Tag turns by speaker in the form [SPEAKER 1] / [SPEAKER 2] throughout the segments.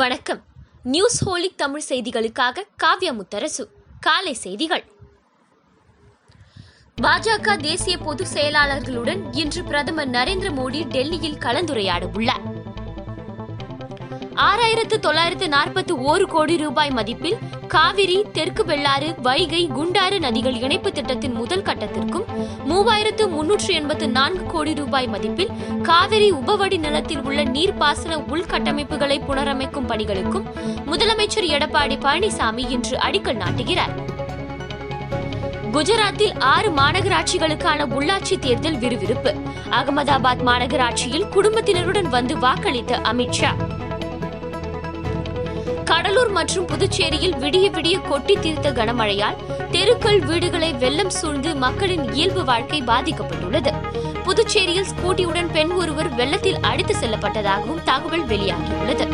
[SPEAKER 1] வணக்கம் news holic Tamil செய்திகளுக்காக காவ்யா முத்தரசு காலை செய்திகள் பாஜக தேசிய பொதுச் செயலாளர்களுடன் இன்று பிரதமர் நரேந்திர மோடி டெல்லியில் கலந்துரையாட உள்ளார் ஆறாயிரத்து தொள்ளாயிரத்து நாற்பத்தி ஓரு கோடி ரூபாய் மதிப்பில் காவிரி தெற்கு வெள்ளாறு வைகை குண்டாறு நதிகள் இணைப்பு திட்டத்தின் முதல் கட்டத்திற்கும் மூவாயிரத்து முன்னூற்று எண்பத்து நான்கு கோடி ரூபாய் மதிப்பில் காவிரி உபவடி நிலத்தில் உள்ள நீர்ப்பாசன உள்கட்டமைப்புகளை புனரமைக்கும் பணிகளுக்கும் முதலமைச்சர் எடப்பாடி பழனிசாமி இன்று அடிக்கல் நாட்டுகிறார் குஜராத்தில் ஆறு மாநகராட்சிகளுக்கான உள்ளாட்சி தேர்தல் விறுவிறுப்பு அகமதாபாத் மாநகராட்சியில் குடும்பத்தினருடன் வந்து வாக்களித்த அமித்ஷா கடலூர் மற்றும் புதுச்சேரியில் விடிய விடிய கொட்டி தீர்த்த கனமழையால் தெருக்கள் வீடுகளை வெள்ளம் சூழ்ந்து மக்களின் இயல்பு வாழ்க்கை பாதிக்கப்பட்டுள்ளது புதுச்சேரியில் ஸ்கூட்டியுடன் பெண் ஒருவர் வெள்ளத்தில் அடித்து செல்லப்பட்டதாகவும் தகவல் வெளியாகியுள்ளது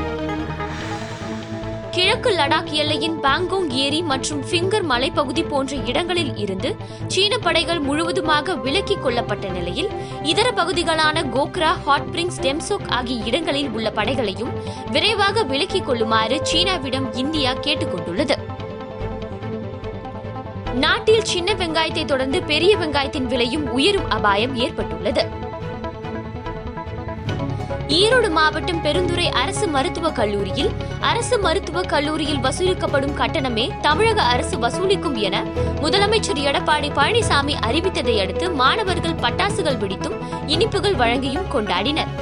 [SPEAKER 1] கிழக்கு லடாக் எல்லையின் பாங்கோங் ஏரி மற்றும் ஃபிங்கர் மலைப்பகுதி போன்ற இடங்களில் இருந்து சீன படைகள் முழுவதுமாக விலக்கிக் கொள்ளப்பட்ட நிலையில் இதர பகுதிகளான கோக்ரா ஹாட்பிரிங்ஸ் டெம்சோக் ஆகிய இடங்களில் உள்ள படைகளையும் விரைவாக விலக்கிக் கொள்ளுமாறு சீனாவிடம் இந்தியா கேட்டுக்கொண்டுள்ளது நாட்டில் சின்ன வெங்காயத்தை தொடர்ந்து பெரிய வெங்காயத்தின் விலையும் உயரும் அபாயம் ஏற்பட்டுள்ளது ஈரோடு மாவட்டம் பெருந்துறை அரசு மருத்துவக் கல்லூரியில் அரசு மருத்துவக் கல்லூரியில் வசூலிக்கப்படும் கட்டணமே தமிழக அரசு வசூலிக்கும் என முதலமைச்சர் எடப்பாடி பழனிசாமி அறிவித்ததை அடுத்து மாணவர்கள் பட்டாசுகள் வெடித்தும் இனிப்புகள் வழங்கியும் கொண்டாடினர்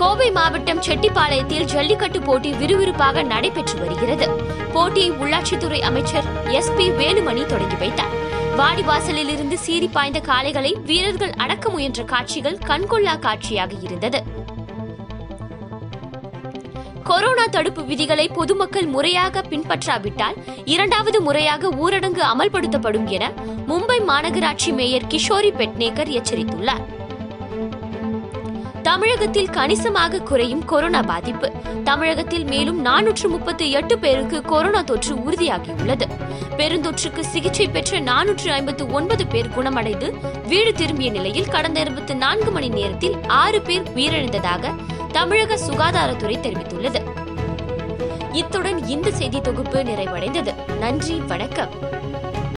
[SPEAKER 1] கோவை மாவட்டம் செட்டிப்பாளையத்தில் ஜல்லிக்கட்டு போட்டி விறுவிறுப்பாக நடைபெற்று வருகிறது போட்டியை உள்ளாட்சித்துறை அமைச்சர் எஸ் பி வேலுமணி தொடங்கி வைத்தார் வாடி வாசலில் இருந்து சீறி பாய்ந்த காளைகளை வீரர்கள் அடக்க முயன்ற காட்சிகள் கண்கொள்ளா காட்சியாக இருந்தது கொரோனா தடுப்பு விதிகளை பொதுமக்கள் முறையாக பின்பற்றாவிட்டால் இரண்டாவது முறையாக ஊரடங்கு அமல்படுத்தப்படும் என மும்பை மாநகராட்சி மேயர் கிஷோரி பெட்னேகர் எச்சரித்துள்ளார் தமிழகத்தில் கணிசமாக குறையும் கொரோனா பாதிப்பு தமிழகத்தில் மேலும் நானூற்று முப்பத்தி எட்டு பேருக்கு கொரோனா தொற்று உறுதியாகியுள்ளது பெருந்தொற்றுக்கு சிகிச்சை பெற்ற நானூற்று ஐம்பத்து ஒன்பது பேர் குணமடைந்து வீடு திரும்பிய நிலையில் கடந்த இருபத்தி நான்கு மணி நேரத்தில் ஆறு பேர் உயிரிழந்ததாக தமிழக சுகாதாரத்துறை தெரிவித்துள்ளது இத்துடன் இந்த செய்தி தொகுப்பு நிறைவடைந்தது நன்றி வணக்கம்